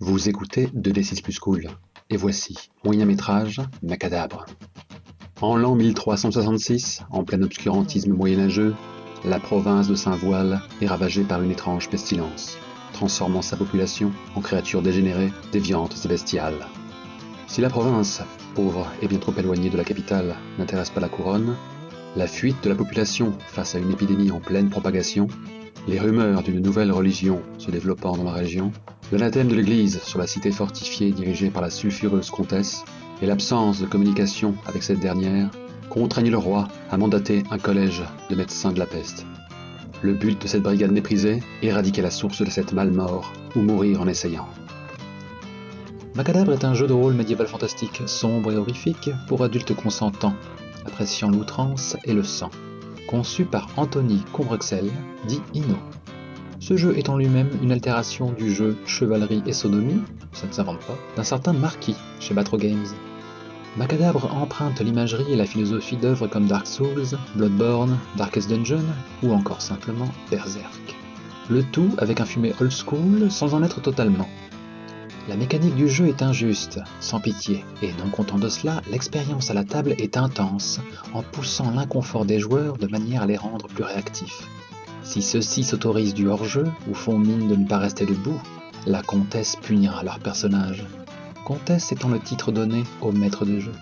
Vous écoutez 2D6 plus cool. Et voici, moyen métrage, Macadabre. En l'an 1366, en plein obscurantisme moyenâgeux, la province de Saint-Voile est ravagée par une étrange pestilence, transformant sa population en créatures dégénérées, déviantes et bestiales. Si la province, pauvre et bien trop éloignée de la capitale, n'intéresse pas la couronne, la fuite de la population face à une épidémie en pleine propagation, les rumeurs d'une nouvelle religion se développant dans la région, l'anathème de l'Église sur la cité fortifiée dirigée par la sulfureuse comtesse, et l'absence de communication avec cette dernière, contraignent le roi à mandater un collège de médecins de la peste. Le but de cette brigade méprisée, éradiquer la source de cette malmort, ou mourir en essayant. Macadabre est un jeu de rôle médiéval fantastique, sombre et horrifique, pour adultes consentants, appréciant l'outrance et le sang. Conçu par Anthony Combrexel, dit Ino. Ce jeu est en lui-même une altération du jeu Chevalerie et Sodomie, ça ne s'invente pas, d'un certain Marquis chez Batro Games. Macadabre emprunte l'imagerie et la philosophie d'œuvres comme Dark Souls, Bloodborne, Darkest Dungeon ou encore simplement Berserk. Le tout avec un fumé old school sans en être totalement. La mécanique du jeu est injuste, sans pitié, et non content de cela, l'expérience à la table est intense, en poussant l'inconfort des joueurs de manière à les rendre plus réactifs. Si ceux-ci s'autorisent du hors-jeu ou font mine de ne pas rester debout, la comtesse punira leur personnage. Comtesse étant le titre donné au maître de jeu.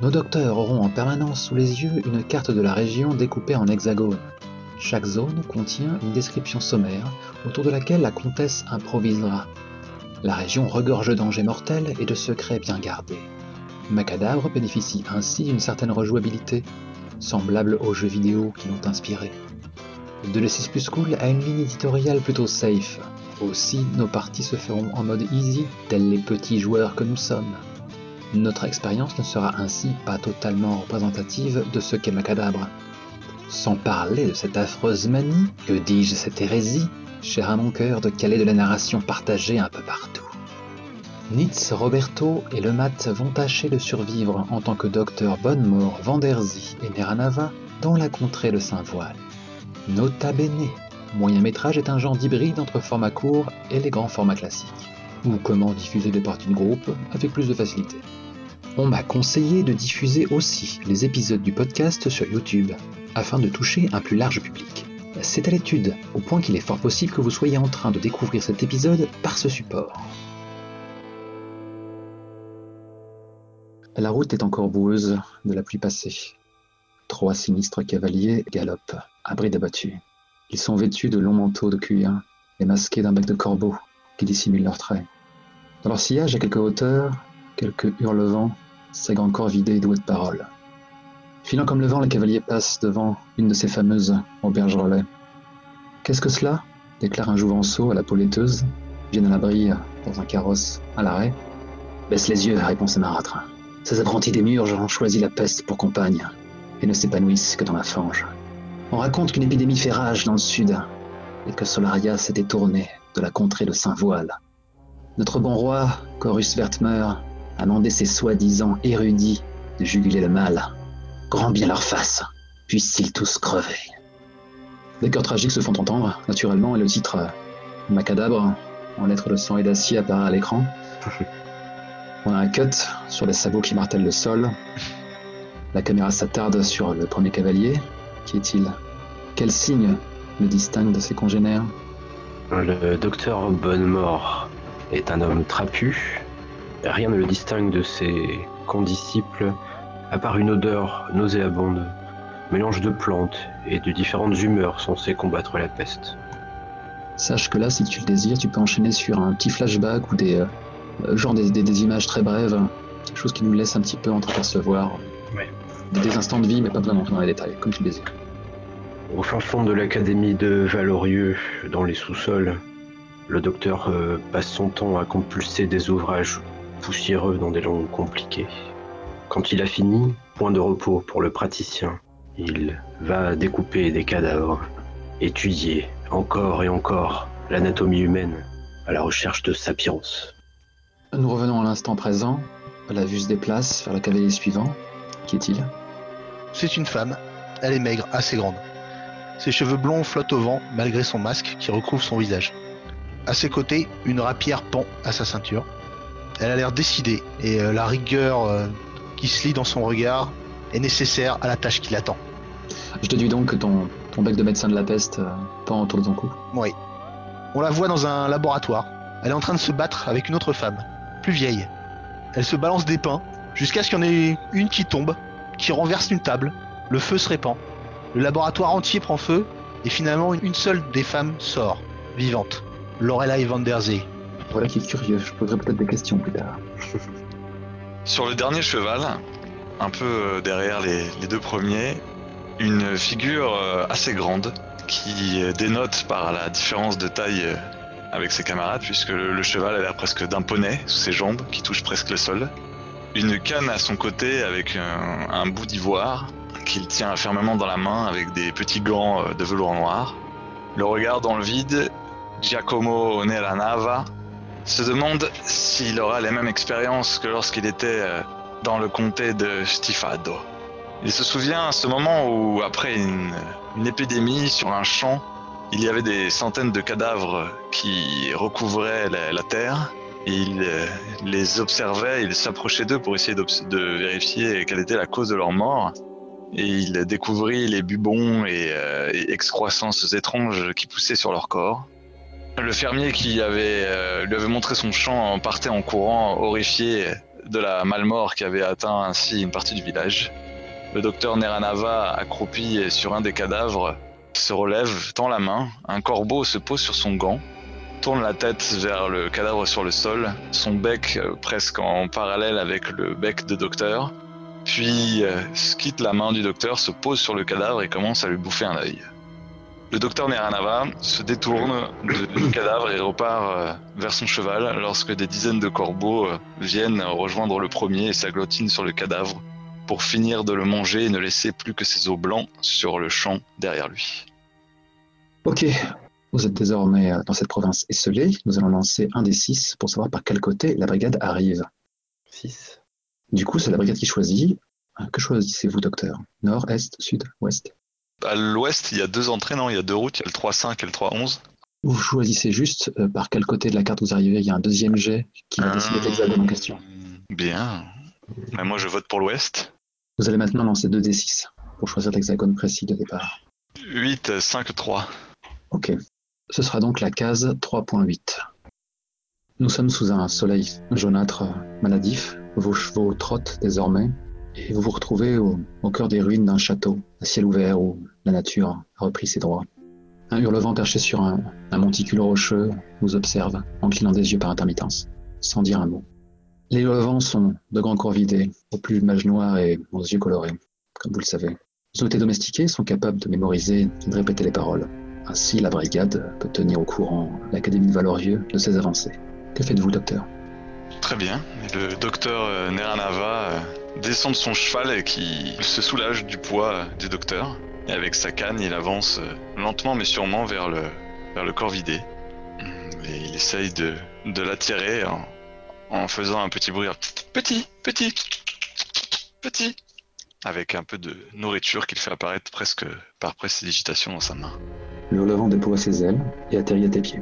Nos docteurs auront en permanence sous les yeux une carte de la région découpée en hexagones. Chaque zone contient une description sommaire autour de laquelle la comtesse improvisera. La région regorge d'angers mortels et de secrets bien gardés. Macadabre bénéficie ainsi d'une certaine rejouabilité, semblable aux jeux vidéo qui l'ont inspiré. De l'E6 Plus Cool a une ligne éditoriale plutôt safe. Aussi, nos parties se feront en mode easy, tels les petits joueurs que nous sommes. Notre expérience ne sera ainsi pas totalement représentative de ce qu'est Macadabre. Sans parler de cette affreuse manie, que dis-je cette hérésie, cher à mon cœur de caler de la narration partagée un peu partout. Nitz, Roberto et le Mat vont tâcher de survivre en tant que docteur Bonnemort, Vanderzy et Neranava dans la contrée de Saint-Voile. Nota bene, moyen métrage est un genre d'hybride entre format court et les grands formats classiques, ou comment diffuser des parties de groupe avec plus de facilité. On m'a conseillé de diffuser aussi les épisodes du podcast sur YouTube, afin de toucher un plus large public. C'est à l'étude, au point qu'il est fort possible que vous soyez en train de découvrir cet épisode par ce support. La route est encore boueuse de la pluie passée. Trois sinistres cavaliers galopent, à bride abattue. Ils sont vêtus de longs manteaux de cuir et masqués d'un bec de corbeau qui dissimule leurs traits. Dans leur sillage, à quelques hauteurs, quelques hurlevents, grands corps vidés et doués de paroles. Filant comme le vent, les cavaliers passent devant une de ces fameuses auberges relais. Qu'est-ce que cela? déclare un jouvenceau à la peau laiteuse, viennent à l'abri dans un carrosse à l'arrêt. Baisse les yeux, répond ce marâtre. Ces apprentis des murs ont choisi la peste pour compagne et ne s'épanouissent que dans la fange. On raconte qu'une épidémie fait rage dans le sud et que Solaria s'est détourné de la contrée de Saint-Voile. Notre bon roi, Corus Vertmer, a mandé ses soi-disant érudits de juguler le mal. Grand bien leur face, puissent-ils tous crever. Des cœurs tragiques se font entendre, naturellement, et le titre euh, Macadabre, en lettres de sang et d'acier, apparaît à l'écran. On a un cut sur les sabots qui martèlent le sol. La caméra s'attarde sur le premier cavalier. Qui est-il? Quel signe le distingue de ses congénères? Le docteur Bonnemort est un homme trapu. Rien ne le distingue de ses condisciples, à part une odeur nauséabonde, mélange de plantes et de différentes humeurs censées combattre la peste. Sache que là, si tu le désires, tu peux enchaîner sur un petit flashback ou des, euh, genre des, des- des images très brèves, quelque chose qui nous laisse un petit peu entreapercevoir Ouais. des, des instants de vie, mais pas besoin d'entrer dans les détails, comme tu le désires. Au fin fond de l'académie de Valorieux, dans les sous-sols, le docteur euh, passe son temps à compulser des ouvrages poussiéreux dans des langues compliquées. Quand il a fini, point de repos pour le praticien. Il va découper des cadavres, étudier encore et encore l'anatomie humaine à la recherche de sapiens. Nous revenons à l'instant présent. La vue se déplace vers le cavalier suivant. Qui est-il? C'est une femme. Elle est maigre, assez grande. Ses cheveux blonds flottent au vent malgré son masque qui recouvre son visage. À ses côtés, une rapière pend à sa ceinture. Elle a l'air décidée et euh, la rigueur euh, qui se lit dans son regard est nécessaire à la tâche qui l'attend. Je déduis donc que ton, ton bec de médecin de la peste euh, pend autour de ton cou. Oui. On la voit dans un laboratoire. Elle est en train de se battre avec une autre femme, plus vieille. Elle se balance des pains jusqu'à ce qu'il y en ait une qui tombe, qui renverse une table. Le feu se répand. Le laboratoire entier prend feu et finalement une seule des femmes sort, vivante. Lorelai van der Zee. Voilà qui est curieux, je poserai peut-être des questions plus tard. Sur le dernier cheval, un peu euh, derrière les, deux premiers, une figure euh, assez grande qui euh, dénote par la différence de taille avec ses camarades, puisque le, cheval a l'air presque d'un poney sous ses jambes qui touche presque le sol. Une canne à son côté avec un, bout d'ivoire qu'il tient fermement dans la main avec des petits gants de velours noir. Le regard dans le vide, Giacomo Neranava se demande s'il aura les mêmes expériences que lorsqu'il était euh, dans le comté de Stifado. Il se souvient à ce moment où, après une, épidémie sur un champ, il y avait des centaines de cadavres qui recouvraient la, la terre il euh, les observait, il s'approchait d'eux pour essayer de vérifier quelle était la cause de leur mort. Et il découvrit les bubons et, euh, et excroissances étranges qui poussaient sur leur corps. Le fermier qui avait, euh, lui avait montré son champ partait en courant, horrifié de la malmort qui avait atteint ainsi une partie du village. Le docteur Neranava, accroupi sur un des cadavres, se relève, tend la main, un corbeau se pose sur son gant, tourne la tête vers le cadavre sur le sol, son bec euh, presque en parallèle avec le bec de docteur, puis euh, quitte la main du docteur, se pose sur le cadavre et commence à lui bouffer un œil. Le docteur Neranava se détourne de- du cadavre et repart euh, vers son cheval lorsque des dizaines de corbeaux euh, viennent rejoindre le premier et s'agglutinent sur le cadavre pour finir de le manger et ne laisser plus que ses os blancs sur le champ derrière lui. Ok, vous êtes désormais euh, dans cette province esselée. Nous allons lancer un des six pour savoir par quel côté la brigade arrive. 6. Du coup, c'est la brigade qui choisit. Que choisissez-vous, docteur? Nord, Est, Sud, Ouest? À l'ouest, il y a deux entrées, non Il y a deux routes, il y a le 3-5 et le 3-11. Vous choisissez juste euh, par quel côté de la carte vous arrivez. Il y a un deuxième jet qui va décider de l'hexagone en question. Bien. Mais moi, je vote pour l'ouest. Vous allez maintenant lancer 2 des 6 pour choisir l'hexagone précis de départ. 8, 5, 3. Ok. Ce sera donc la case 3.8. Nous sommes sous un soleil jaunâtre euh, maladif. Vos chevaux trottent désormais et vous vous retrouvez au, cœur des ruines d'un château à ciel ouvert où la nature a repris ses droits. Un hurlevent perché sur un, monticule rocheux vous observe en clignant des yeux par intermittence, sans dire un mot. Les hurlevents sont de grands corvidés, aux plumages noirs et aux yeux colorés, comme vous le savez. Les unités domestiquées sont capables de mémoriser et de répéter les paroles. Ainsi, la brigade peut tenir au courant l'Académie de Valorieux de ses avancées. Que faites-vous, docteur? Très bien. Le docteur euh, Neranava euh, descend de son cheval et qui se soulage du poids du docteur. Et avec sa canne, il avance euh, lentement mais sûrement vers le, vers le corps vidé. Hum, Et il essaye de, de l'attirer en, en faisant un petit bruit. Petit, petit, petit. Avec un peu de nourriture qu'il fait apparaître presque par précipitation dans sa main. Le hurlevent déploie ses ailes et atterrit à tes pieds.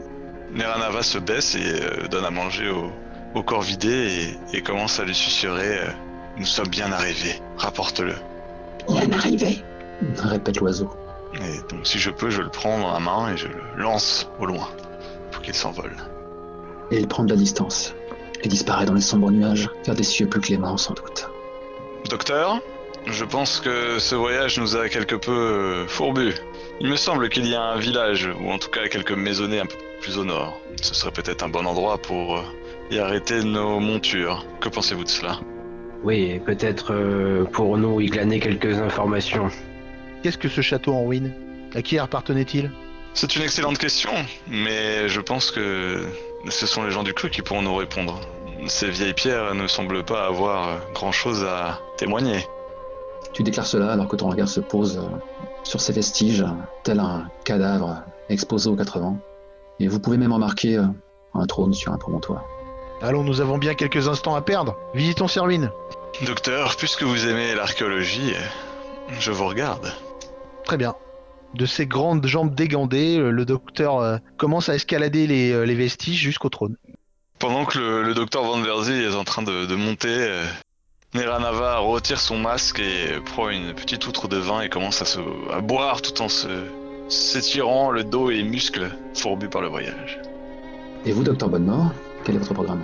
Neranava se baisse et euh, donne à manger au, au corps vidé et, et commence à lui susurrer euh, Nous sommes bien arrivés, rapporte-le. Bien arrivé répète l'oiseau. Et donc, si je peux, je le prends dans la main et je le lance au loin pour qu'il s'envole. Et il prend de la distance et disparaît dans les sombres nuages vers des cieux plus cléments sans doute. Docteur, je pense que ce voyage nous a quelque peu euh, fourbus. Il me semble qu'il y a un village, ou en tout cas quelques maisonnées un peu plus au nord. Ce serait peut-être un bon endroit pour euh, y arrêter nos montures. Que pensez-vous de cela? Oui, et peut-être euh, pour nous y glaner quelques informations. Qu'est-ce que ce château en ruine? À qui appartenait-il? C'est une excellente question, mais je pense que ce sont les gens du cru qui pourront nous répondre. Ces vieilles pierres ne semblent pas avoir grand-chose à témoigner. Tu déclares cela alors que ton regard se pose euh, sur ces vestiges, tel un cadavre exposé aux quatre vents. Et vous pouvez même remarquer euh, un trône sur un promontoire. Allons, nous avons bien quelques instants à perdre. Visitons ces ruines. Docteur, puisque vous aimez l'archéologie, je vous regarde. Très bien. De ses grandes jambes dégandées, euh, le docteur euh, commence à escalader les, euh, les vestiges jusqu'au trône. Pendant que le, le docteur Van Verzi est en train de, de monter, Neranava retire son masque et prend une petite outre de vin et commence à, se, à boire tout en se s'étirant le dos et les muscles fourbus par le voyage. Et vous, docteur Bonnemort, quel est votre programme?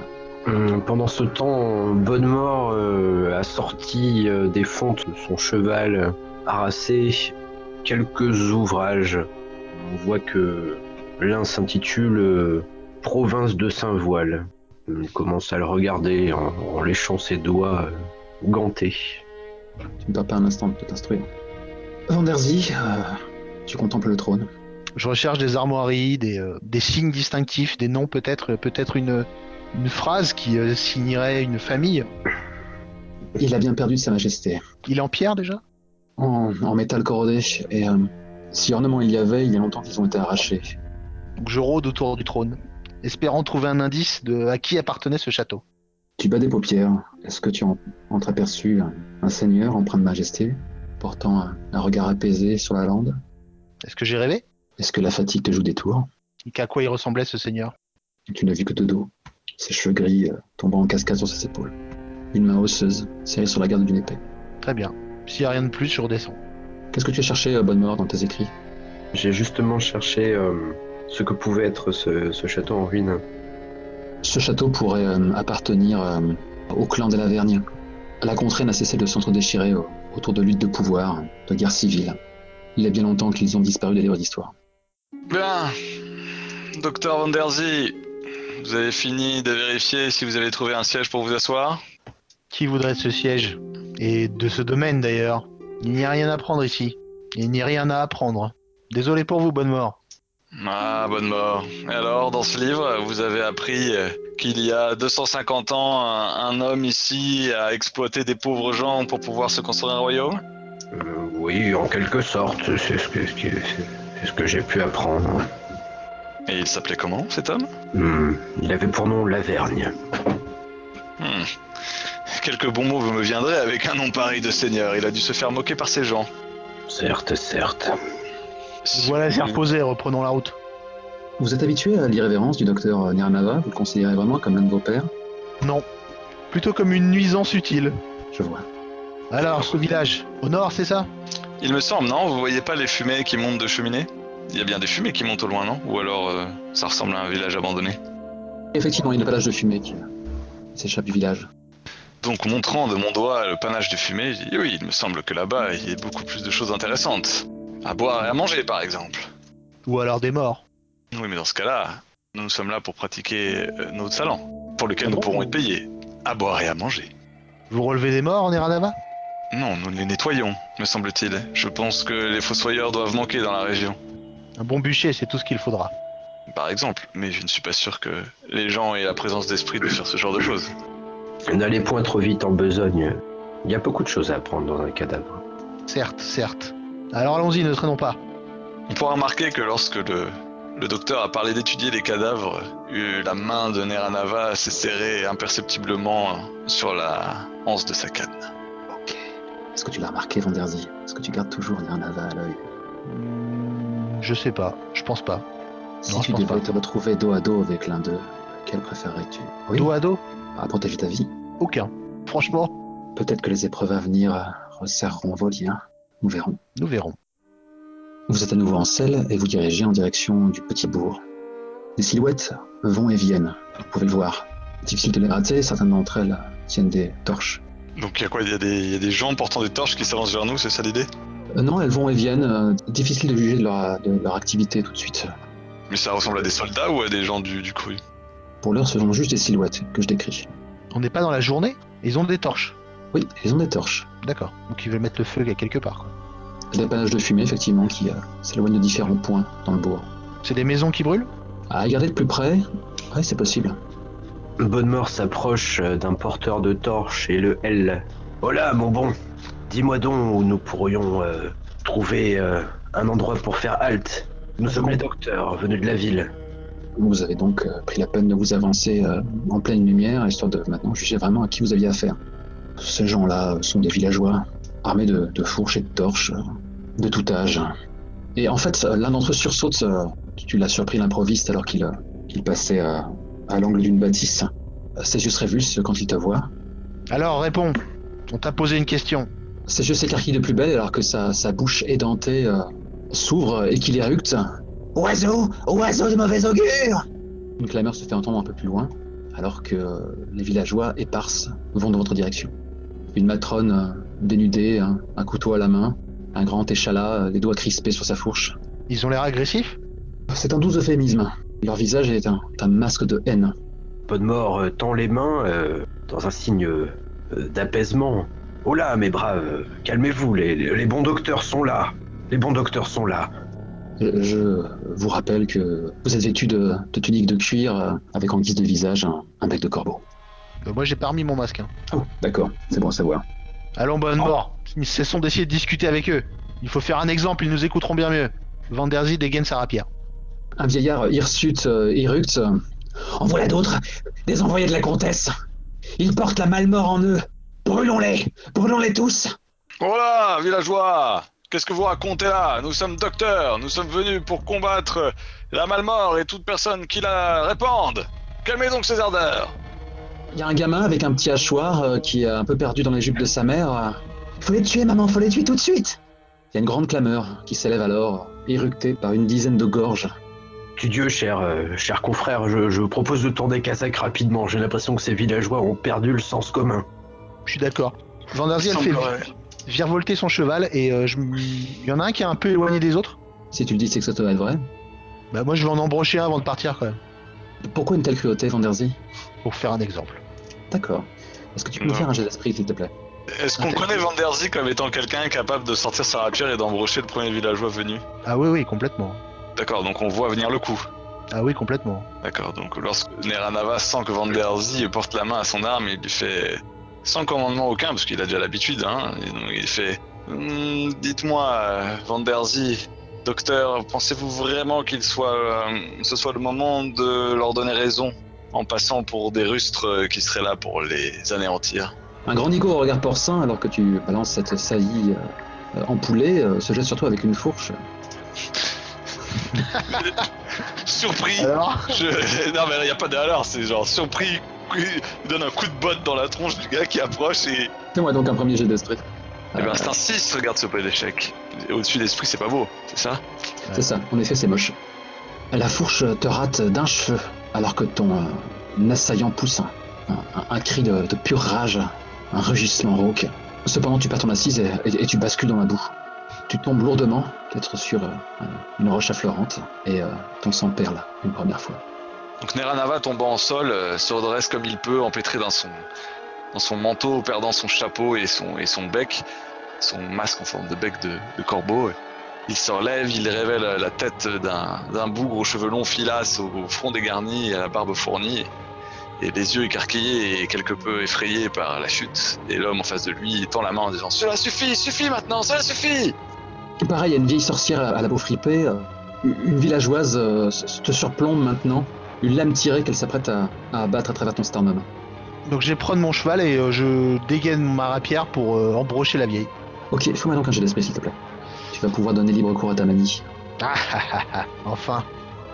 Pendant ce temps, Bonnemort euh, a sorti euh, des fontes de son cheval euh, harassé quelques ouvrages. On voit que l'un s'intitule euh, Province de Saint-Voile. Il commence à le regarder en, en léchant ses doigts euh, gantés. Tu ne perds pas un instant de t'instruire. Vanderzy, euh, tu contemples le trône. Je recherche des armoiries, des, euh, des signes distinctifs, des noms peut-être, peut-être une, une phrase qui euh, signerait une famille. Il a bien perdu sa majesté. Il est en pierre déjà? En, en métal corrodé. Et euh, si ornement il y avait, il y a longtemps qu'ils ont été arrachés. Donc je rôde autour du trône, espérant trouver un indice de à qui appartenait ce château. Tu bats des paupières. Est-ce que tu as entreaperçu un, un seigneur empreint de majesté, portant un, un regard apaisé sur la lande? Est-ce que j'ai rêvé? Est-ce que la fatigue te joue des tours? Et qu'à quoi il ressemblait ce seigneur? Tu n'as vu que de dos, ses cheveux gris euh, tombant en cascade sur ses épaules. Une main osseuse, serrée sur la garde d'une épée. Très bien. S'il n'y a rien de plus, je redescends. Qu'est-ce que tu as cherché, euh, Bonne Mort, dans tes écrits? J'ai justement cherché euh, ce que pouvait être ce, ce château en ruine. Ce château pourrait euh, appartenir euh, au clan des Lavergne. La contrée n'a cessé de s'entre-déchirer au- autour de luttes de pouvoir, de guerres civiles. Il y a bien longtemps qu'ils ont disparu des livres d'histoire. Bien, docteur Van Der Zee, vous avez fini de vérifier si vous avez trouvé un siège pour vous asseoir Qui voudrait de ce siège Et de ce domaine d'ailleurs. Il n'y a rien à prendre ici. Il n'y a rien à apprendre. Désolé pour vous, bonne mort. Ah, bonne mort. Et alors, dans ce livre, vous avez appris euh, qu'il y a 250 ans, un, un homme ici a exploité des pauvres gens pour pouvoir se construire un royaume? Euh, oui, en quelque sorte, c'est ce que, ce que- c'est ce que j'ai pu apprendre. Et il s'appelait comment, cet homme? Hmm, il avait pour nom Lavergne. Hmm. Quelques bons mots vous me viendraient avec un nom pareil de seigneur. Il a dû se faire moquer par ces gens. Certes, certes. Si Voilà, c'est reposé, reprenons la route. Vous êtes habitué à l'irrévérence du docteur Nirnava Vous le considérez vraiment comme l'un de vos pères? Non. Plutôt comme une nuisance utile. Je vois. Alors, ce village, au nord, c'est ça? Il me semble, non? Vous voyez pas les fumées qui montent de cheminée? Il y a bien des fumées qui montent au loin, non? Ou alors euh, ça ressemble à un village abandonné? Effectivement, il y a le panache de fumée qui euh, s'échappe du village. Donc montrant de mon doigt le panache de fumée, je dis oui, il me semble que là-bas il y a beaucoup plus de choses intéressantes. À boire et à manger par exemple. Ou alors des morts Oui, mais dans ce cas-là, nous sommes là pour pratiquer euh, notre salon, pour lequel Ah nous bon pourrons être payés. À boire et à manger. Vous relevez des morts en Eranava Non, nous les nettoyons, me semble-t-il. Je pense que les fossoyeurs doivent manquer dans la région. Un bon bûcher, c'est tout ce qu'il faudra. Par exemple, mais je ne suis pas sûr que les gens aient la présence d'esprit de faire ce genre de choses. N'allez point trop vite en besogne. Il y a beaucoup de choses à apprendre dans un cadavre. Certes, certes. Alors allons-y, ne traînons pas. On pourra remarquer que lorsque le, le docteur a parlé d'étudier les cadavres, la main de Neranava s'est serrée imperceptiblement sur la anse de sa canne. Ok. Est-ce que tu l'as remarqué, Vanderzy Est-ce que tu gardes toujours Nirnava à l'œil? Hmm, je sais pas, je pense pas. Si Non, je tu pense devais pas. te retrouver dos à dos avec l'un d'eux, quel préférerais-tu? Oui, Dos à dos? À protéger ta vie. Aucun. Franchement, Peut-être que les épreuves à venir euh, resserreront vos liens. Nous verrons. nous verrons. Vous êtes à nouveau en selle et vous dirigez en direction du petit bourg. Les silhouettes vont et viennent, vous pouvez le voir. Difficile de les rater, certaines d'entre elles tiennent des torches. Donc il y a quoi? Il y, a des- il y a des gens portant des torches qui s'avancent vers nous, c'est ça l'idée? Non, elles vont et viennent, euh, difficile de juger de leur, de leur activité tout de suite. Mais ça ressemble à des soldats ou à des gens du, du cru Pour l'heure, ce sont juste des silhouettes que je décris. On n'est pas dans la journée? Ils ont des torches. Oui, ils ont des torches. D'accord. Donc ils veulent mettre le feu à quelque part. quoi. Des panaches de fumée, effectivement, qui euh, s'éloignent de différents points dans le bourg. C'est des maisons qui brûlent? À regarder de plus près, ouais, c'est possible. Bonnemort s'approche euh, d'un porteur de torche et le L. Hola, mon bon. Dis-moi donc où nous pourrions euh, trouver euh, un endroit pour faire halte. Nous sommes les docteurs venus de la ville. Vous avez donc euh, pris la peine de vous avancer euh, en pleine lumière, histoire de maintenant juger vraiment à qui vous aviez affaire. Ces gens-là sont des villageois, armés de, de fourches et de torches, euh, de tout âge. Et en fait, l'un d'entre eux sursaute. euh, Tu l'as surpris l'improviste alors qu'il euh, passait euh, à l'angle d'une bâtisse. Ses yeux se révulsent quand il te voit. Alors, réponds. On t'a posé une question. Ses yeux s'écarquillent de plus belle alors que sa, sa bouche édentée euh, s'ouvre et qu'il éructe. Oiseau Oiseau de mauvais augure Une clameur se fait entendre un peu plus loin alors que euh, les villageois éparses vont dans votre direction. Une matrone euh, dénudée, un, un couteau à la main, un grand échalas, euh, les doigts crispés sur sa fourche. Ils ont l'air agressifs? C'est un doux euphémisme. Leur visage est un, un masque de haine. Podmore euh, tend les mains euh, dans un signe euh, d'apaisement. Oh là, mes braves, calmez-vous, les, les bons docteurs sont là. Les bons docteurs sont là. Je, je vous rappelle que vous êtes vêtu de, de tunique de cuir euh, avec en guise de visage un, un bec de corbeau. Euh, Moi, j'ai pas remis mon masque. hein. Oh, d'accord, c'est bon à savoir. Allons, bonne mort. Cessons d'essayer de discuter avec eux. Il faut faire un exemple, ils nous écouteront bien mieux. Vanderzy dégaine sa rapière. Un vieillard hirsute, euh, irructe. euh, En voilà d'autres, des envoyés de la comtesse. Ils portent la malmort en eux. Brûlons-les, brûlons-les tous. Oh là, villageois Qu'est-ce que vous racontez là? Nous sommes docteurs, nous sommes venus pour combattre la malmort et toute personne qui la répande. Calmez donc ces ardeurs. Il y a un gamin avec un petit hachoir euh, qui est un peu perdu dans les jupes de sa mère. Faut les tuer, maman, faut les tuer tout de suite. Il y a une grande clameur qui s'élève alors, éructée par une dizaine de gorges. Tu Dieu, cher, euh, cher confrère, je, je propose de tourner Kazakh rapidement. J'ai l'impression que ces villageois ont perdu le sens commun. Je suis d'accord. Vanderzy, elle fait virevolter son cheval et euh, je... il y en a un qui est un peu éloigné des autres. Si tu le dis, c'est que ça doit être vrai. Bah, moi, je vais en embrocher un avant de partir, quand même. Pourquoi une telle cruauté, Vanderzy Pour faire un exemple. D'accord. Est-ce que tu peux me faire un jet d'esprit, s'il te plaît? Est-ce qu'on connaît Vanderzy comme étant quelqu'un capable de sortir sa rapière et d'embrocher le premier villageois venu? Ah oui, oui, complètement. D'accord, donc on voit venir le coup. Ah oui, complètement. D'accord, donc lorsque Neranava sent que Vanderzy porte la main à son arme, il lui fait, sans commandement aucun, parce qu'il a déjà l'habitude, hein, il fait Hmm, Dites-moi, Vanderzy, docteur, pensez-vous vraiment qu'il soit, euh, ce soit le moment de leur donner raison en passant pour des rustres qui seraient là pour les anéantir? Un grand nigo au regard porcin, alors que tu balances cette saillie euh, euh, en poulet, euh, se jette sur toi avec une fourche. Surpris. Alors? Je... Non mais il n'y a pas de alors, c'est genre surpris, il donne un coup de botte dans la tronche du gars qui approche et... Fais-moi donc un premier jet d'esprit. Eh ben Euh, c'est un 6, regarde ce play d'échec. Au-dessus d'esprit c'est pas beau, c'est ça? C'est ça, en effet, c'est moche. La fourche te rate d'un cheveu, alors que ton euh, assaillant pousse un, un- un cri de, de pure rage, un rugissement rauque. Cependant, tu perds ton assise et, et- et tu bascules dans la boue. Tu tombes lourdement, peut-être sur euh, un- une roche affleurante, et euh, ton sang perle une première fois. Donc Neranava tombant en sol, euh, se redresse comme il peut, empêtré dans son, dans son manteau, perdant son chapeau et son, et son bec, son masque en forme de bec de, corbeau. Il se relève, il révèle la tête d'un bougre aux cheveux longs filasses, au, au front dégarni et à la barbe fournie, et les yeux écarquillés et quelque peu effrayés par la chute. Et l'homme en face de lui tend la main en disant Cela suffit, suffit maintenant, cela suffit Pareil, il y a une vieille sorcière à la peau fripée, euh, une villageoise euh, te surplombe maintenant, une lame tirée qu'elle s'apprête à, à abattre à travers ton sternum. Donc, je vais prendre mon cheval et euh, je dégaine ma rapière pour euh, embrocher la vieille. Ok, fais-moi donc un jet d'esprit, s'il te plaît. Tu vas pouvoir donner libre cours à ta manie. Ah ah ah ah, enfin.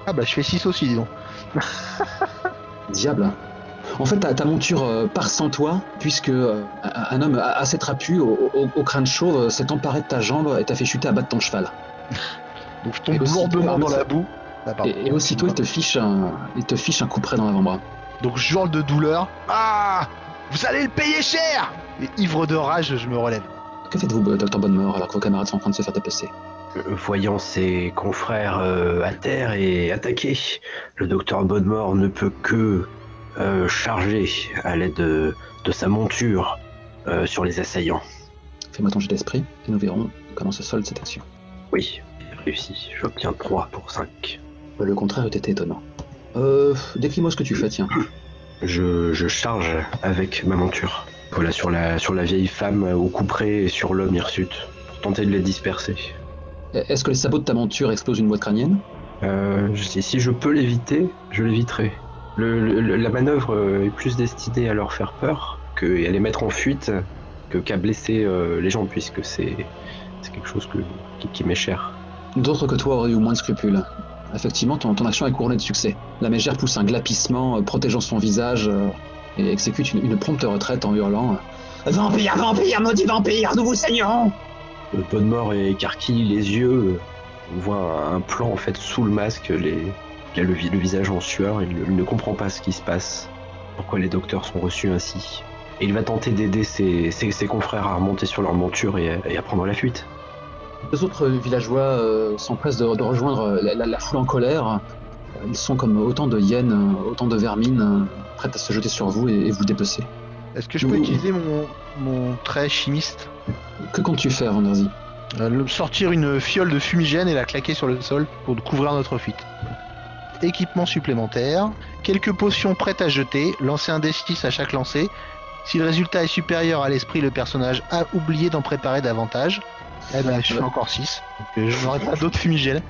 Ah bah, je fais 6 aussi, dis donc. Diable. En fait, ta, ta monture euh, part sans toi, puisque un, homme assez trapu, au, au- au crâne chauve, s'est emparé de ta jambe et t'a fait chuter à bas de ton cheval. Donc, je tombe lourdement dans la boue. Ah, pardon. Et, et aussitôt, il te fiche un, il te fiche un coup près dans l'avant-bras. Donc, je hurle de douleur. Ah Vous allez le payer cher Et ivre de rage, je me relève. Que faites-vous, docteur Bonnemort, alors que vos camarades sont en train de se faire tapisser Euh, Voyant ses confrères euh, à terre et attaqués, le docteur Bonnemort ne peut que euh, charger à l'aide de, de sa monture euh, sur les assaillants. Fais-moi ton jet d'esprit, et nous verrons comment se solde cette action. Oui, réussi. J'obtiens 3 pour 5. Euh, Le contraire était étonnant. Euh, décris-moi ce que tu fais, tiens. Je, je charge avec ma monture. Voilà, sur la, sur la vieille femme euh, au couperet et sur l'homme hirsute, pour tenter de les disperser. Est-ce que les sabots de ta monture explosent une boîte crânienne? Euh, si, si je peux l'éviter, je l'éviterai. Le, le- la manœuvre euh, est plus destinée à leur faire peur que à les mettre en fuite que qu'à blesser euh, les gens, puisque c'est c'est quelque chose que, qui, qui m'est cher. D'autres que toi auraient eu moins de scrupules. Effectivement, ton, action est couronnée de succès. La mégère pousse un glapissement, euh, protégeant son visage, euh, et exécute une, prompte retraite en hurlant euh, Vampire, vampire, maudit vampire, nous vous saignerons Euh, Bonnemort écarquille les yeux. On voit un, plan en fait sous le masque. Il a le, vi- le visage en sueur. Il, ne- il ne comprend pas ce qui se passe. Pourquoi les docteurs sont reçus ainsi. Et il va tenter d'aider ses, confrères à remonter sur leur monture et à prendre la fuite. Deux autres villageois euh, s'empressent de, de rejoindre euh, la, la- la foule en colère. Euh, Ils sont comme autant de hyènes, autant de vermines, prêtes à se jeter sur vous et, et vous dépecer. Est-ce que je peux utiliser mon, mon trait chimiste? Que comptes-tu faire, Vanderzy Euh, Sortir une fiole de fumigène et la claquer sur le sol pour couvrir notre fuite. Équipement supplémentaire, quelques potions prêtes à jeter, lancer un D6 à chaque lancer. Si le résultat est supérieur à l'esprit, le personnage a oublié d'en préparer davantage. Eh ben, je fais encore 6. Donc, euh, je n'aurai pas d'autres fumigènes.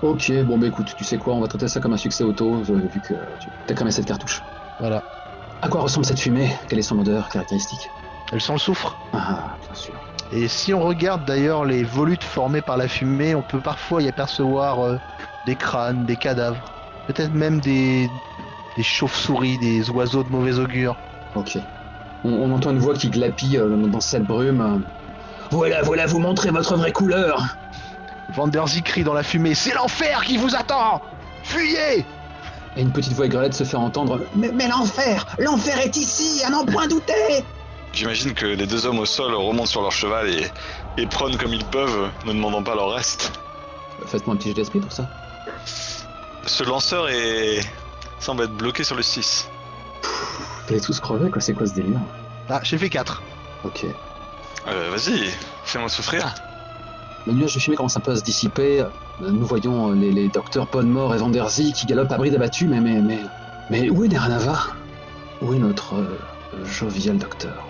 Ok, bon bah écoute, tu sais quoi, on va traiter ça comme un succès auto, euh, vu que tu as quand même cette cartouche. Voilà. À quoi ressemble cette fumée? Quelle est son odeur caractéristique? Elle sent le soufre. Ah, bien sûr. Et si on regarde d'ailleurs les volutes formées par la fumée, on peut parfois y apercevoir euh, des crânes, des cadavres, peut-être même des, des chauves-souris, des oiseaux de mauvais augure. Ok. On, on entend une voix qui glapit euh, dans cette brume. Voilà, voilà, vous montrez votre vraie couleur Vanderzy crie dans la fumée C'est l'enfer qui vous attend Fuyez Et une petite voix aigrelette se fait entendre. Mais, mais l'enfer L'enfer est ici, à n'en point douter J'imagine que les deux hommes au sol remontent sur leur cheval et, et prônent comme ils peuvent, ne demandant pas leur reste. Faites-moi un petit jet d'esprit pour ça. Ce lanceur est... semble être bloqué sur le 6. Vous allez tous crever, quoi, c'est quoi ce délire? Ah, j'ai fait 4. Ok. Euh, vas-y, fais-moi souffrir. Le nuage de fumée commence un peu à se dissiper. Euh, Nous voyons euh, les, les docteurs Bonnemort et Vanderzy qui galopent à bride abattue, mais, mais, mais, mais où est Neranava? Où est notre euh, jovial docteur?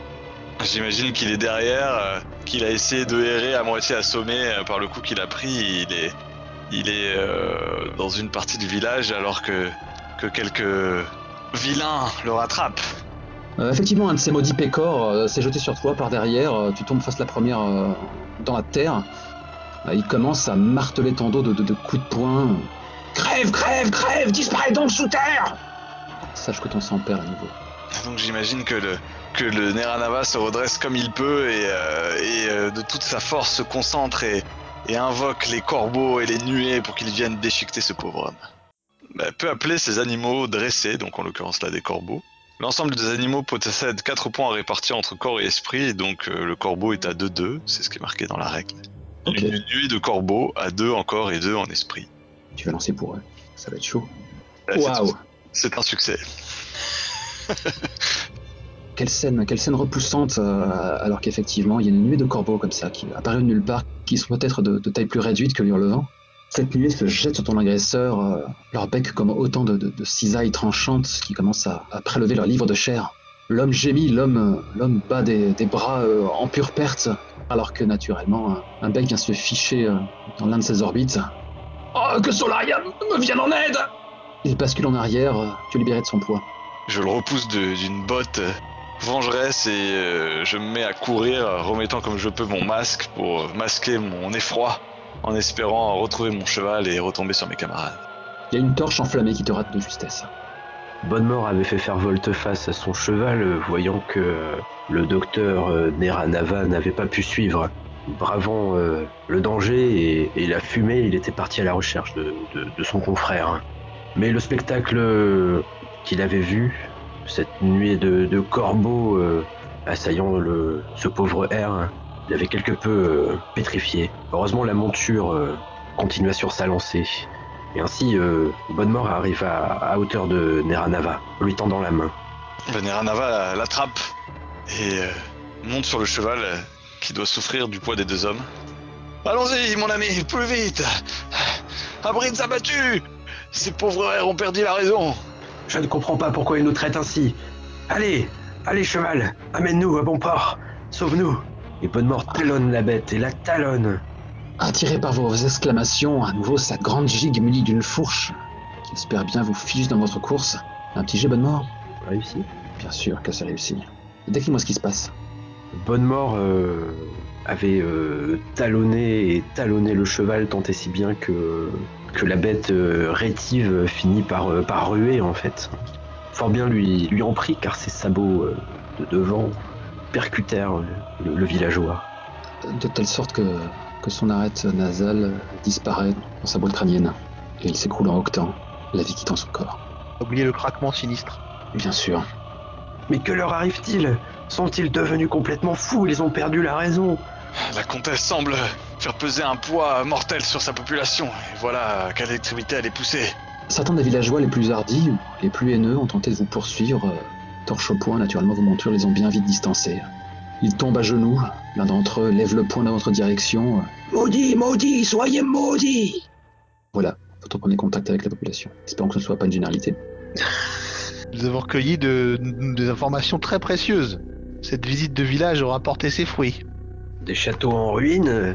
J'imagine qu'il est derrière, euh, qu'il a essayé de errer à moitié assommé par le coup qu'il a pris. Il est, il est euh, dans une partie du village alors que, que quelques vilains le rattrapent. Euh, Effectivement, un de ces maudits pécores euh, s'est jeté sur toi par derrière. Euh, tu tombes face la première dans la terre. Il commence à marteler ton dos de, de- coups de poing. Crève, crève, crève Disparais donc sous terre Sache que ton sang perd à nouveau. Donc j'imagine que le, que le Neranava se redresse comme il peut et, de toute sa force se concentre et, et invoque les corbeaux et les nuées pour qu'ils viennent déchiqueter ce pauvre homme. Bah, peut appeler ces animaux dressés, donc en l'occurrence là des corbeaux. L'ensemble des animaux possède 4 points à répartir entre corps et esprit, et donc euh, le corbeau est à 2-2, c'est ce qui est marqué dans la règle. Une nuée de corbeaux à 2 en corps et 2 en esprit. Tu vas lancer pour eux. Ça va être chaud. Waouh C'est un succès. Quelle scène, quelle scène repoussante, euh, alors qu'effectivement, il y a une nuée de corbeaux comme ça qui apparaît de nulle part, qui sont peut-être de, de taille plus réduite que l'hurlevent. Cette nuée se jette sur ton agresseur, euh, leur bec comme autant de, de- de cisailles tranchantes qui commencent à, à prélever leur livre de chair. L'homme gémit, l'homme euh, l'homme bat des, des bras euh, en pure perte, alors que naturellement, un, un bec vient se ficher euh, dans l'un de ses orbites. Oh, que Solaria me vienne en aide Il bascule en arrière, euh, tu es libéré de son poids. Je le repousse de- d'une botte euh, vengeresse et euh, je me mets à courir, euh, remettant comme je peux mon masque pour euh, masquer mon effroi, en espérant retrouver mon cheval et retomber sur mes camarades. Il y a une torche enflammée qui te rate de justesse. Bonnemort avait fait faire volte-face à son cheval, euh, voyant que euh, le docteur euh, Neranava n'avait pas pu suivre. Bravant euh, le danger et, et la fumée, il était parti à la recherche de, de- de son confrère. Mais le spectacle qu'il avait vu, cette nuée de, de corbeaux euh, assaillant le, ce pauvre air, l'avait quelque peu euh, pétrifié. Heureusement, la monture euh, continua sur sa lancée. Et ainsi, euh, Bonnemort arrive à, à hauteur de Neranava, lui tendant la main. Le Neranava l'attrape et euh, monte sur le cheval euh, qui doit souffrir du poids des deux hommes. Allons-y, mon ami, plus vite À bride abattu Ces pauvres airs ont perdu la raison Je ne comprends pas pourquoi il nous traite ainsi. Allez, allez cheval, amène-nous à bon port, sauve-nous. Et Bonnemort talonne la bête et la talonne. Attiré par vos exclamations, à nouveau sa grande gigue munie d'une fourche, qui espère bien vous fiche dans votre course. Un petit jet bonne mort Réussi. Bien sûr que c'est réussi. Décris-moi ce qui se passe. Bonnemort euh, avait euh, talonné et talonné le cheval tant et si bien que, que la bête euh, rétive finit par, euh, par ruer en fait. Fort bien lui, lui en prit car ses sabots euh, de devant percutèrent euh, le, le villageois. De telle sorte que, que son arête nasale disparaît dans sa boîte crânienne. Et il s'écroule en octant, la vie quittant son corps. Oubliez le craquement sinistre. Bien sûr. Mais que leur arrive-t-il? Sont-ils devenus complètement fous? Ils ont perdu la raison La comtesse semble faire peser un poids mortel sur sa population. Et voilà à quelle extrémité elle est poussée. Certains des villageois les plus hardis ou les plus haineux ont tenté de vous poursuivre. Torche au poing, naturellement, vos montures les ont bien vite distancés. Ils tombent à genoux, l'un d'entre eux lève le poing dans votre direction. Maudit, maudit, soyez maudits Voilà, faut prenez contact avec la population. Espérons que ce ne soit pas une généralité. Nous avons recueilli de- des informations très précieuses. Cette visite de village aura porté ses fruits. Des châteaux en ruine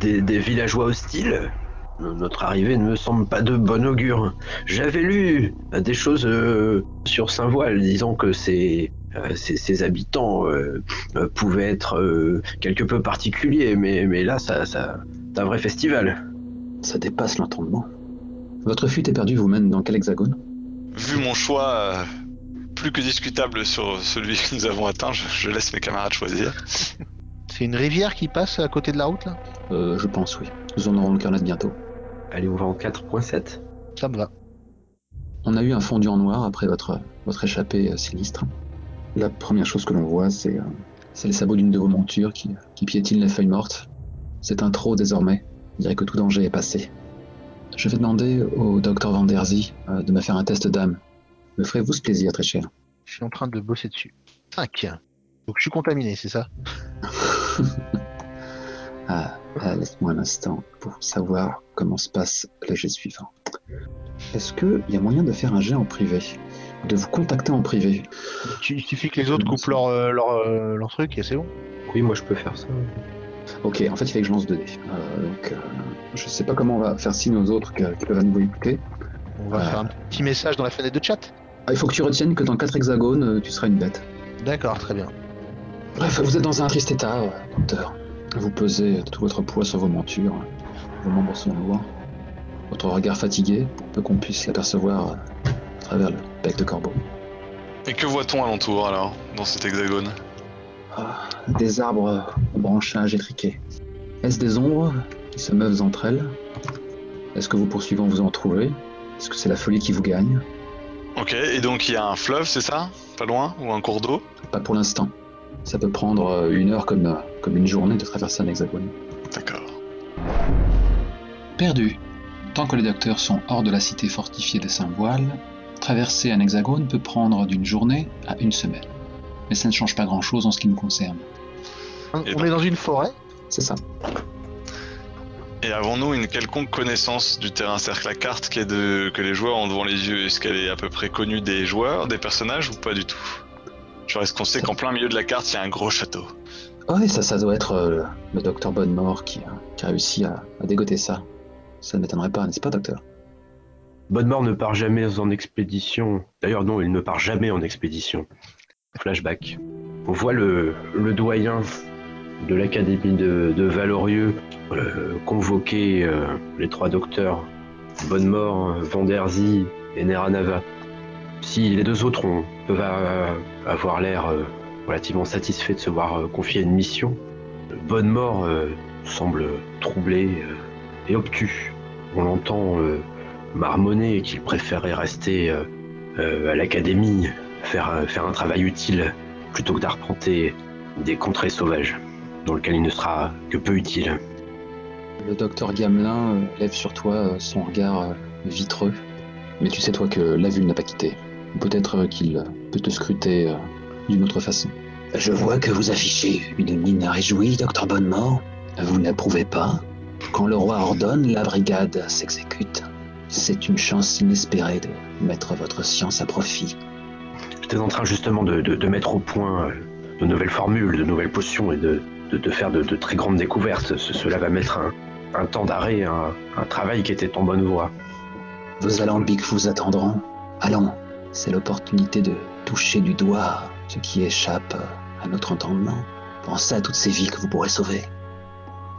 des, des villageois hostiles Notre arrivée ne me semble pas de bon augure. J'avais lu des choses euh, sur Saint-Voile disant que ces, euh, ces, ces habitants euh, euh, pouvaient être euh, quelque peu particuliers, mais, mais là, ça, ça, c'est un vrai festival. Ça dépasse l'entendement. Votre fuite est perdue vous mène dans quel hexagone? Vu mon choix euh, plus que discutable sur celui que nous avons atteint, je, je laisse mes camarades choisir. C'est une rivière qui passe à côté de la route là? Euh, Je pense, oui. Nous en aurons le carnet bientôt. Allez, on va en 4.7. Ça me va. On a eu un fondu en noir après votre, votre échappée euh, sinistre. La première chose que l'on voit, c'est euh, c'est les sabots d'une de vos montures qui, qui piétinent les feuilles mortes. C'est un trop désormais. Je dirais que tout danger est passé. Je vais demander au docteur Van der Zee euh, de me faire un test d'âme. Me ferez-vous ce plaisir, très cher? Je suis en train de bosser dessus. 5. Donc je suis contaminé, c'est ça? Ah, ah, laisse-moi un instant pour savoir comment se passe le jet suivant. Est-ce qu'il y a moyen de faire un jet en privé De vous contacter en privé Il suffit que les autres coupent leur, euh, leur, euh, leur truc et c'est bon. Oui, moi je peux faire ça. Ok, en fait, il fallait que je lance 2 dés. Euh, donc, euh, je sais pas comment on va faire signe aux autres que- qui peuvent à nouveau écouter. On va faire un petit message dans la fenêtre de chat. Ah, il faut que tu retiennes que dans 4 hexagones, tu seras une bête. D'accord, très bien. Bref, vous êtes dans un triste état, docteur. Vous pesez tout votre poids sur vos montures. Vos membres sont lourds. Votre regard fatigué, pour peu qu'on puisse l'apercevoir euh, à travers le bec de corbeau. Et que voit-on alentour alors, dans cet hexagone? Ah, des arbres au branchage étriqué. Est-ce des ombres qui se meuvent entre elles? Est-ce que vous poursuivant vous en trouvez Est-ce que c'est la folie qui vous gagne? Ok, et donc il y a un fleuve, c'est ça? Pas loin? Ou un cours d'eau? Pas pour l'instant. Ça peut prendre euh, une heure comme, euh, comme une journée de traverser un hexagone. D'accord. Perdu. Tant que les docteurs sont hors de la cité fortifiée de Saint-Voile, traverser un hexagone peut prendre d'une journée à une semaine. Mais ça ne change pas grand-chose en ce qui nous concerne. On Et on donc est dans une forêt? C'est ça. Et avons-nous une quelconque connaissance du terrain cercle à carte qui est de... que les joueurs ont devant les yeux? Est-ce qu'elle est à peu près connue des joueurs, des personnages ou pas du tout? Genre est-ce qu'on sait qu'en plein milieu de la carte il y a un gros château? Oui, ça, ça doit être euh, le, docteur Bonnemort qui, a- qui a réussi à, à dégoter ça. Ça ne m'étonnerait pas, n'est-ce pas, docteur? Bonnemort ne part jamais en expédition. D'ailleurs, non, il ne part jamais en expédition. Flashback. On voit le, doyen de l'académie de, Valorieux euh, convoquer euh, les trois docteurs, Bonnemort, Vanderzy et Neranava. Si les deux autres ont- peuvent avoir l'air euh, relativement satisfaits de se voir confier une mission, Bonnemort semble troublé et obtus. On l'entend euh, marmonner qu'il préférait rester euh, euh, à l'académie, faire, faire un travail utile, plutôt que d'arpenter des contrées sauvages, dans lesquelles il ne sera que peu utile. Le docteur Gamelin lève sur toi son regard vitreux. Mais tu sais, toi, que la vue n'a pas quitté. Peut-être qu'il peut te scruter d'une autre façon. Je vois que vous affichez une mine réjouie, docteur Bonnemort. Vous n'approuvez pas Quand le roi ordonne, la brigade s'exécute. C'est une chance inespérée de mettre votre science à profit. J'étais en train justement de, de- de mettre au point euh, de nouvelles formules, de nouvelles potions et de, faire de, de très grandes découvertes. Ce- cela va mettre un, un temps d'arrêt, un, un travail qui était en bonne voie. Vos alambics vous attendront. Allons, c'est l'opportunité de toucher du doigt ce qui échappe à notre entendement. Pensez à toutes ces vies que vous pourrez sauver.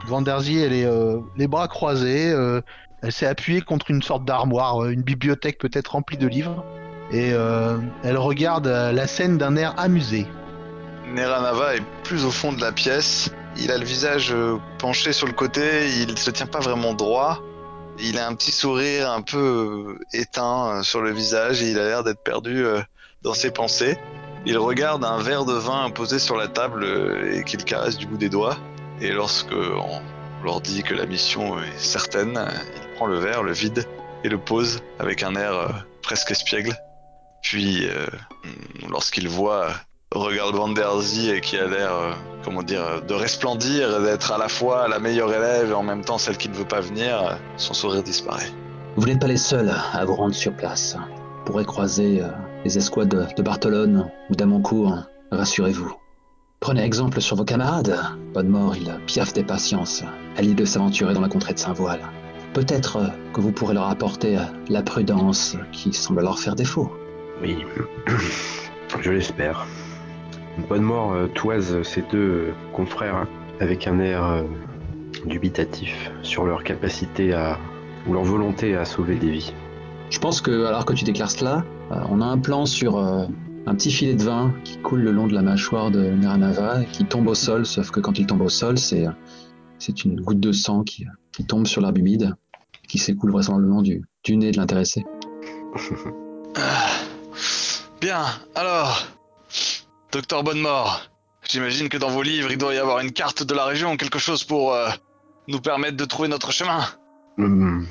Vanderzy, elle est euh, les bras croisés. euh, elle s'est appuyée contre une sorte d'armoire, euh, une bibliothèque peut-être remplie de livres. Et elle regarde la scène d'un air amusé. Neranava est plus au fond de la pièce. Il a le visage penché sur le côté, il se tient pas vraiment droit. Il a un petit sourire un peu éteint sur le visage et il a l'air d'être perdu dans ses pensées. Il regarde un verre de vin posé sur la table et qu'il caresse du bout des doigts. Et lorsque on leur dit que la mission est certaine, il prend le verre, le vide et le pose avec un air euh, presque espiègle. Puis, euh, lorsqu'il voit regarde Van qui a l'air, euh, comment dire, de resplendir, d'être à la fois la meilleure élève et en même temps celle qui ne veut pas venir, son sourire disparaît. Vous n'êtes pas les seuls à vous rendre sur place. Vous pourrez croiser les escouades de, Bartolone ou d'Amoncourt. Rassurez-vous. Prenez exemple sur vos camarades. Bonne mort, il piaffe des patiences à l'idée de s'aventurer dans la contrée de Saint-Voile. Peut-être que vous pourrez leur apporter la prudence qui semble leur faire défaut. Oui, je l'espère. Bonne mort euh, toise ces deux confrères avec un air euh, dubitatif sur leur capacité à ou leur volonté à sauver des vies. Je pense que, alors que tu déclares cela, euh, on a un plan sur un petit filet de vin qui coule le long de la mâchoire de Neranava et qui tombe au sol, sauf que quand il tombe au sol, c'est, euh, c'est une goutte de sang qui, qui tombe sur l'herbe humide, qui s'écoule vraisemblablement du, du nez de l'intéressé. Ah. Bien, alors, docteur Bonnemort, j'imagine que dans vos livres, il doit y avoir une carte de la région, quelque chose pour euh, nous permettre de trouver notre chemin. Hum,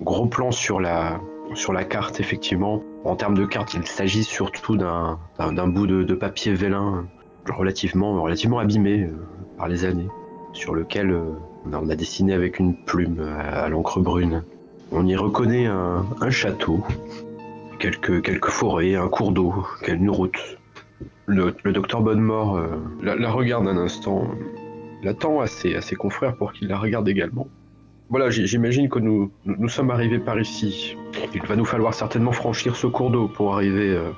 gros plan sur la, sur la carte, effectivement. En termes de carte, il s'agit surtout d'un, bout de, papier vélin relativement, abîmé euh, par les années, sur lequel euh, on, a, dessiné avec une plume à, l'encre brune. On y reconnaît un, château, quelques, forêts, un cours d'eau, une route. Le, le docteur Bonnemort euh, la, regarde un instant, l'attend à ses, à ses confrères pour qu'ils la regardent également. Voilà, j- j'imagine que nous, nous, nous sommes arrivés par ici. Il va nous falloir certainement franchir ce cours d'eau pour arriver euh,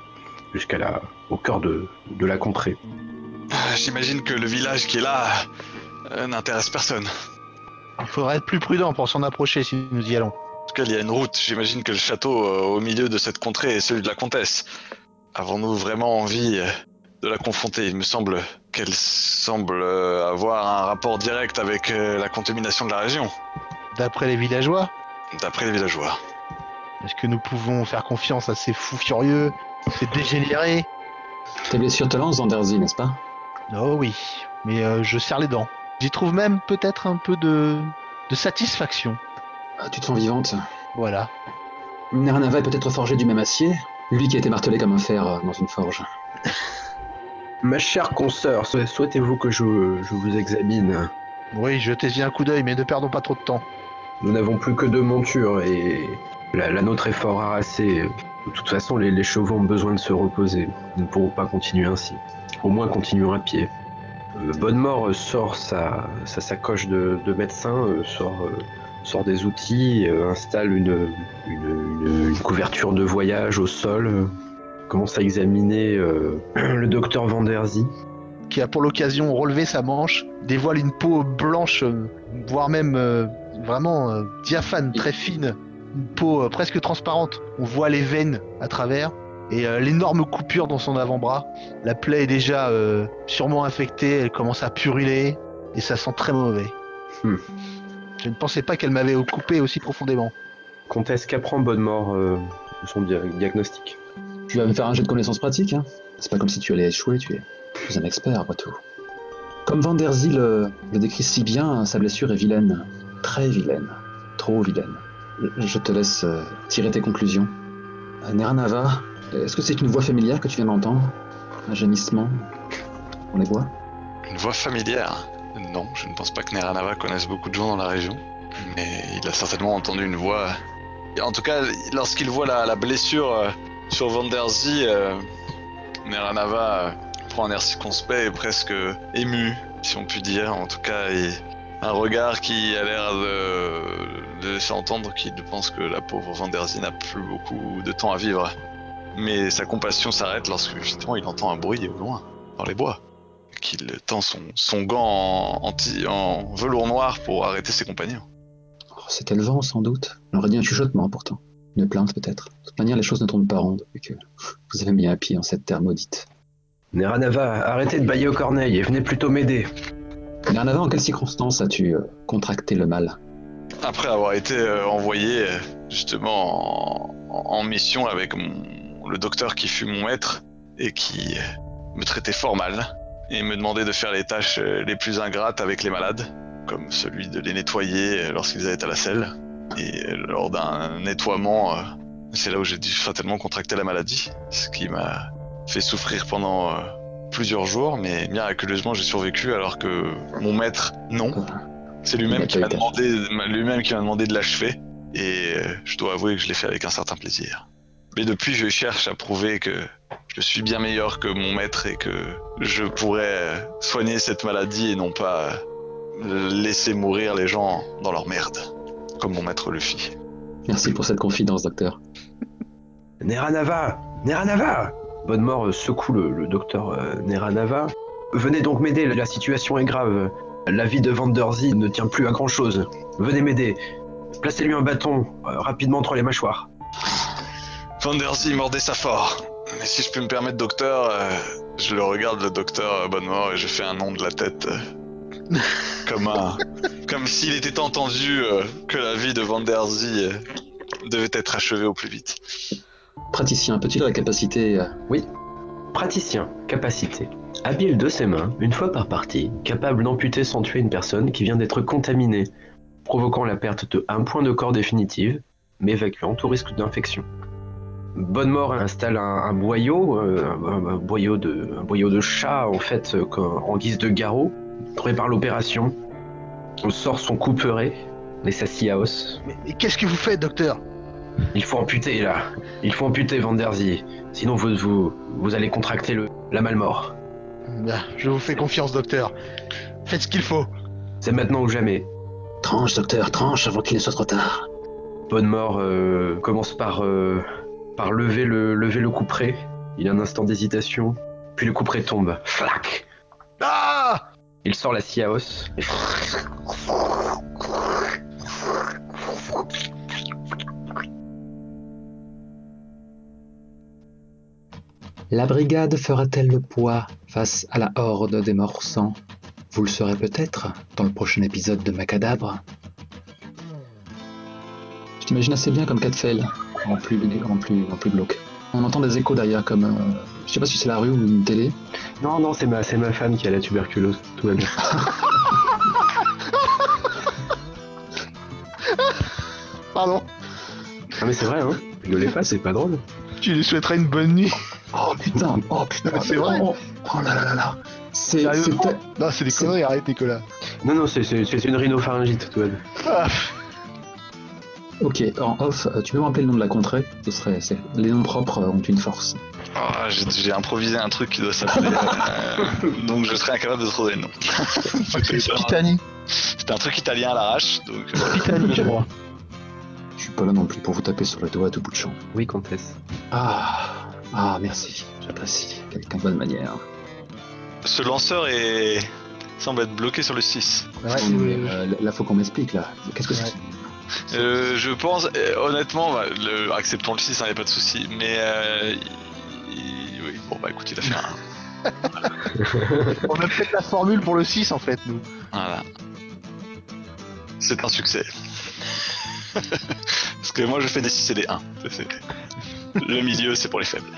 jusqu'à la, au cœur de, de la contrée. Ah, J'imagine que le village qui est là euh, n'intéresse personne. Il faudrait être plus prudent pour s'en approcher si nous y allons. En tout cas, il y a une route. J'imagine que le château euh, au milieu de cette contrée est celui de la comtesse. Avons-nous vraiment envie euh, de la confronter? Il me semble qu'elle semble avoir un rapport direct avec la contamination de la région, D'après les villageois, d'après les villageois. est-ce que nous pouvons faire confiance à ces fous furieux, ces dégénérés? Tes blessures te lancent, Zanderzi, n'est-ce pas? Oh oui, mais euh, je serre les dents. J'y trouve même peut-être un peu de, de satisfaction. Ah, Tu te sens vivante Voilà. Neranava est peut-être forgé du même acier, lui qui a été martelé comme un fer euh, dans une forge. Ma chère consoeur, sou- souhaitez-vous que je, je vous examine? Oui, jetez-y un coup d'œil, mais ne perdons pas trop de temps. Nous n'avons plus que deux montures et la, nôtre est fort harassée. De toute façon, les, chevaux ont besoin de se reposer. Nous ne pourrons pas continuer ainsi. Au moins, continuons à pied. Euh, Bonnemort euh, sort sa, sa sacoche de, de médecin, euh, sort, des outils, installe une, une, couverture de voyage au sol, commence à examiner le docteur Vanderzy. qui a pour l'occasion relevé sa manche, dévoile une peau blanche, voire même vraiment euh, diaphane, très fine, une peau euh, presque transparente. On voit les veines à travers et euh, l'énorme coupure dans son avant-bras. La plaie est déjà euh, sûrement infectée, elle commence à puriller et ça sent très mauvais. Hmm. Je ne pensais pas qu'elle m'avait coupé aussi profondément. Comtesse qu'apprend Bonnemort euh, de son dia- diagnostic? Tu vas me faire un jet de connaissances pratiques, hein C'est pas comme si tu allais échouer, tu es, tu es un expert après tout. Comme Van der Zie le, le décrit si bien, sa blessure est vilaine. Très vilaine. Trop vilaine. Je- te laisse euh, tirer tes conclusions. Euh, Neranava, est-ce que c'est une voix familière que tu viens d'entendre? Un gémissement? On les voit? Une voix familière? Non, je ne pense pas que Neranava connaisse beaucoup de gens dans la région. Mais il a certainement entendu une voix. En tout cas, lorsqu'il voit la, blessure euh, sur Van der Zee, euh, Neranava prend un air circonspect et presque ému, si on peut dire. En tout cas, et un regard qui a l'air de, de laisser entendre qu'il pense que la pauvre Van der Zee n'a plus beaucoup de temps à vivre. Mais sa compassion s'arrête lorsque justement il entend un bruit au loin, dans les bois, qui qu'il tend son, son gant en, anti, en velours noir pour arrêter ses compagnons. Oh, C'était le vent, sans doute. On aurait dit un chuchotement, pourtant. Une plainte, peut-être. De toute manière, les choses ne tournent pas rondes, vu que vous avez mis un pied en cette terre maudite. Neranava, arrêtez de bailler aux corneilles et venez plutôt m'aider. En quelles circonstances as-tu euh, contracté le mal Après avoir été euh, envoyé euh, justement en, mission avec le docteur qui fut mon maître et qui me traitait fort mal et me demandait de faire les tâches les plus ingrates avec les malades, comme celui de les nettoyer lorsqu'ils allaient à la selle. Et lors d'un nettoiement, c'est là où j'ai dû fatalement contracter la maladie, ce qui m'a fait souffrir pendant plusieurs jours, mais miraculeusement j'ai survécu alors que mon maître, non. C'est lui-même a qui m'a demandé, lui-même qui m'a demandé de l'achever, et euh, je dois avouer que je l'ai fait avec un certain plaisir. Mais depuis, je cherche à prouver que je suis bien meilleur que mon maître et que je pourrais euh, soigner cette maladie et non pas euh, laisser mourir les gens dans leur merde, comme mon maître le fit. Merci pour cette confidence, docteur. Neranava Neranava Bonne mort euh, secoue le, le docteur euh, Neranava. Venez donc m'aider, la situation est grave. La vie de Vanderzy ne tient plus à grand chose. Venez m'aider. Placez-lui un bâton euh, rapidement entre les mâchoires. Van der Zee mordait ça fort. Mais si je peux me permettre, docteur, euh, je le regarde, le docteur Bonnemort, et je fais un nom de la tête. euh, comme un, comme s'il était entendu que la vie de Van der Zee euh, devait être achevée au plus vite. Praticien, peut-il la capacité euh, Praticien, capacité. Habile de ses mains, une fois par partie, capable d'amputer sans tuer une personne qui vient d'être contaminée, provoquant la perte de un point de corps définitive, mais évacuant tout risque d'infection. Bonne mort installe un, un boyau, euh, un, un boyau de, un boyau de chat en fait euh, en guise de garrot, prépare l'opération, On sort son couperet, les sa scie à os. Mais, mais qu'est-ce que vous faites, docteur? Il faut amputer là, il faut amputer Vanderzy, sinon vous, vous, vous allez contracter le, la malmort. Ah, Je vous fais confiance, docteur. Faites ce qu'il faut. C'est maintenant ou jamais. Tranche, docteur, tranche avant qu'il ne soit trop tard. Bonne mort euh, commence par, euh, par lever le, lever le couperet. Il a un instant d'hésitation, puis le couperet tombe. Flac Ah Il sort la scie à os. La brigade fera-t-elle le poids face à la horde des morts sang Vous le saurez peut-être dans le prochain épisode de Macadabre. Je t'imagine assez bien comme Catfell, en plus, en plus, en plus glauque. On entend des échos derrière, comme. euh, je sais pas si c'est la rue ou une télé. Non, non, c'est ma, c'est ma femme qui a la tuberculose. Tout va bien. Pardon. Ah mais c'est vrai, hein Rigolez pas, c'est pas drôle. Tu lui souhaiterais une bonne nuit. Oh putain Oh putain Mais c'est vrai. Oh, oh là là là là C'est. Non, c'est des C'est- conneries, arrête Nicolas. Non, non, c'est, c'est, c'est une rhinopharyngite, bien. Ah, Ok, en off, euh, tu peux me rappeler le nom de la contrée? Ce serait. c'est- Les noms propres euh, ont une force. Ah, j'ai improvisé un truc qui doit s'appeler. euh, donc je serais incapable de trouver le nom. C'est Pitani. c'était un truc italien à l'arrache, donc. Pitani, je crois. Je suis pas là non plus pour vous taper sur le doigt de bout de champ. Oui, comtesse. Ah, ah merci, j'apprécie, avec une bonne manière. Ce lanceur est semble être bloqué sur le 6. Ouais, mais, euh, là, faut qu'on m'explique là. Qu'est-ce que c'est. Euh, je pense, euh, honnêtement, bah, le, acceptons le 6, il n'y a pas de souci. Mais euh, il- oui, bon bah écoute, il a fait un. on a peut-être la formule pour le 6 en fait, nous. Voilà. C'est un succès. Parce que moi je fais des 6 et des 1. Le milieu, c'est pour les faibles.